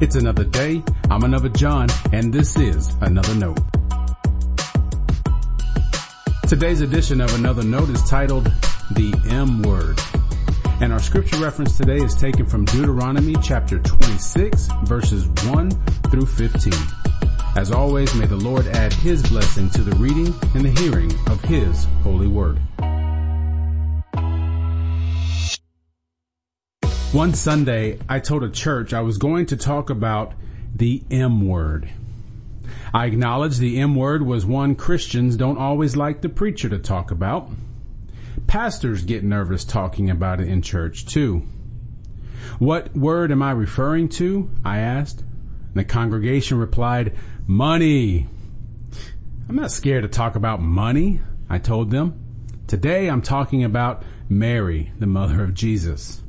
It's another day. I'm another John, and this is another note. Today's edition of Another Note is titled The M Word. And our scripture reference today is taken from Deuteronomy chapter 26 verses 1 through 15. As always, may the Lord add his blessing to the reading and the hearing of his holy word. One Sunday, I told a church I was going to talk about the M word. I acknowledge the M word was one Christians don't always like the preacher to talk about. Pastors get nervous talking about it in church too. What word am I referring to? I asked. The congregation replied, money. I'm not scared to talk about money, I told them. Today I'm talking about Mary, the mother of Jesus.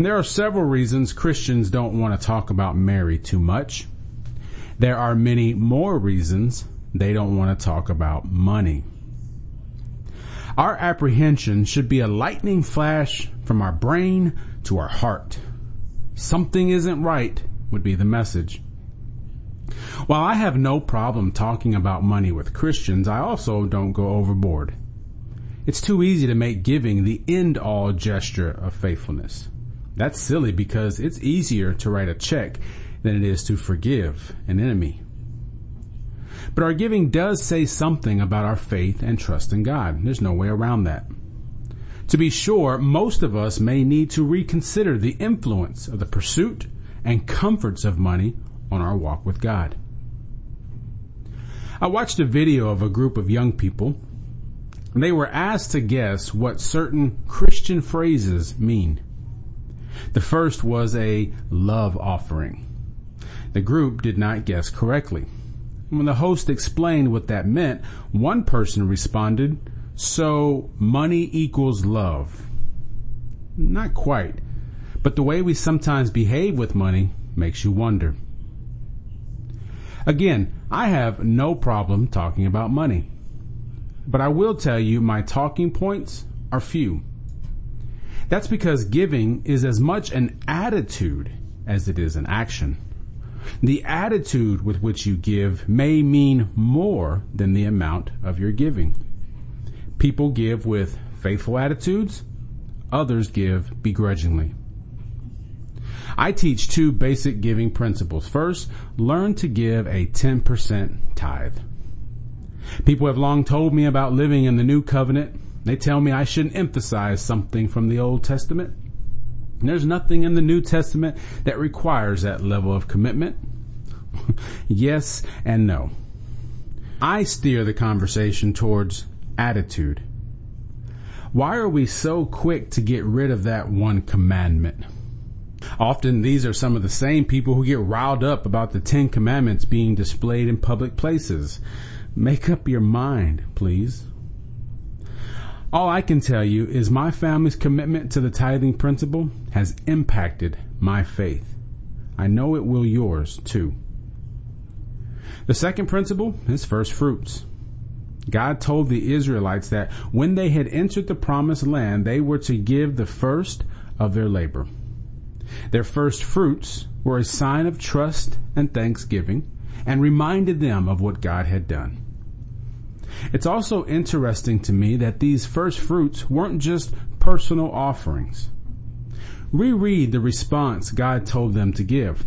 And there are several reasons Christians don't want to talk about Mary too much. There are many more reasons they don't want to talk about money. Our apprehension should be a lightning flash from our brain to our heart. Something isn't right would be the message. While I have no problem talking about money with Christians, I also don't go overboard. It's too easy to make giving the end all gesture of faithfulness. That's silly because it's easier to write a check than it is to forgive an enemy. But our giving does say something about our faith and trust in God. There's no way around that. To be sure, most of us may need to reconsider the influence of the pursuit and comforts of money on our walk with God. I watched a video of a group of young people. They were asked to guess what certain Christian phrases mean. The first was a love offering. The group did not guess correctly. When the host explained what that meant, one person responded, so money equals love. Not quite, but the way we sometimes behave with money makes you wonder. Again, I have no problem talking about money, but I will tell you my talking points are few. That's because giving is as much an attitude as it is an action. The attitude with which you give may mean more than the amount of your giving. People give with faithful attitudes, others give begrudgingly. I teach two basic giving principles. First, learn to give a 10% tithe. People have long told me about living in the new covenant. They tell me I shouldn't emphasize something from the Old Testament. There's nothing in the New Testament that requires that level of commitment. yes and no. I steer the conversation towards attitude. Why are we so quick to get rid of that one commandment? Often these are some of the same people who get riled up about the Ten Commandments being displayed in public places. Make up your mind, please. All I can tell you is my family's commitment to the tithing principle has impacted my faith. I know it will yours too. The second principle is first fruits. God told the Israelites that when they had entered the promised land, they were to give the first of their labor. Their first fruits were a sign of trust and thanksgiving and reminded them of what God had done. It's also interesting to me that these first fruits weren't just personal offerings. Reread the response God told them to give.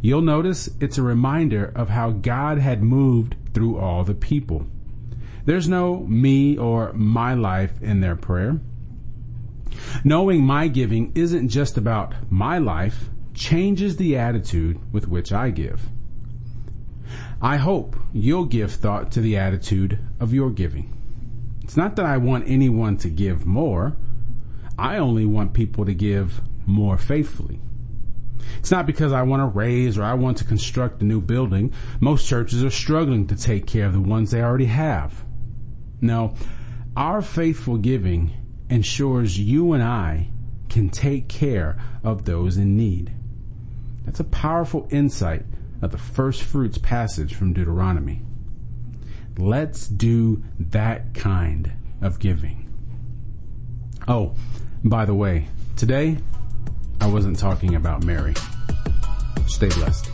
You'll notice it's a reminder of how God had moved through all the people. There's no me or my life in their prayer. Knowing my giving isn't just about my life changes the attitude with which I give. I hope you'll give thought to the attitude of your giving. It's not that I want anyone to give more. I only want people to give more faithfully. It's not because I want to raise or I want to construct a new building. Most churches are struggling to take care of the ones they already have. No, our faithful giving ensures you and I can take care of those in need. That's a powerful insight of the first fruits passage from Deuteronomy. Let's do that kind of giving. Oh, by the way, today I wasn't talking about Mary. Stay blessed.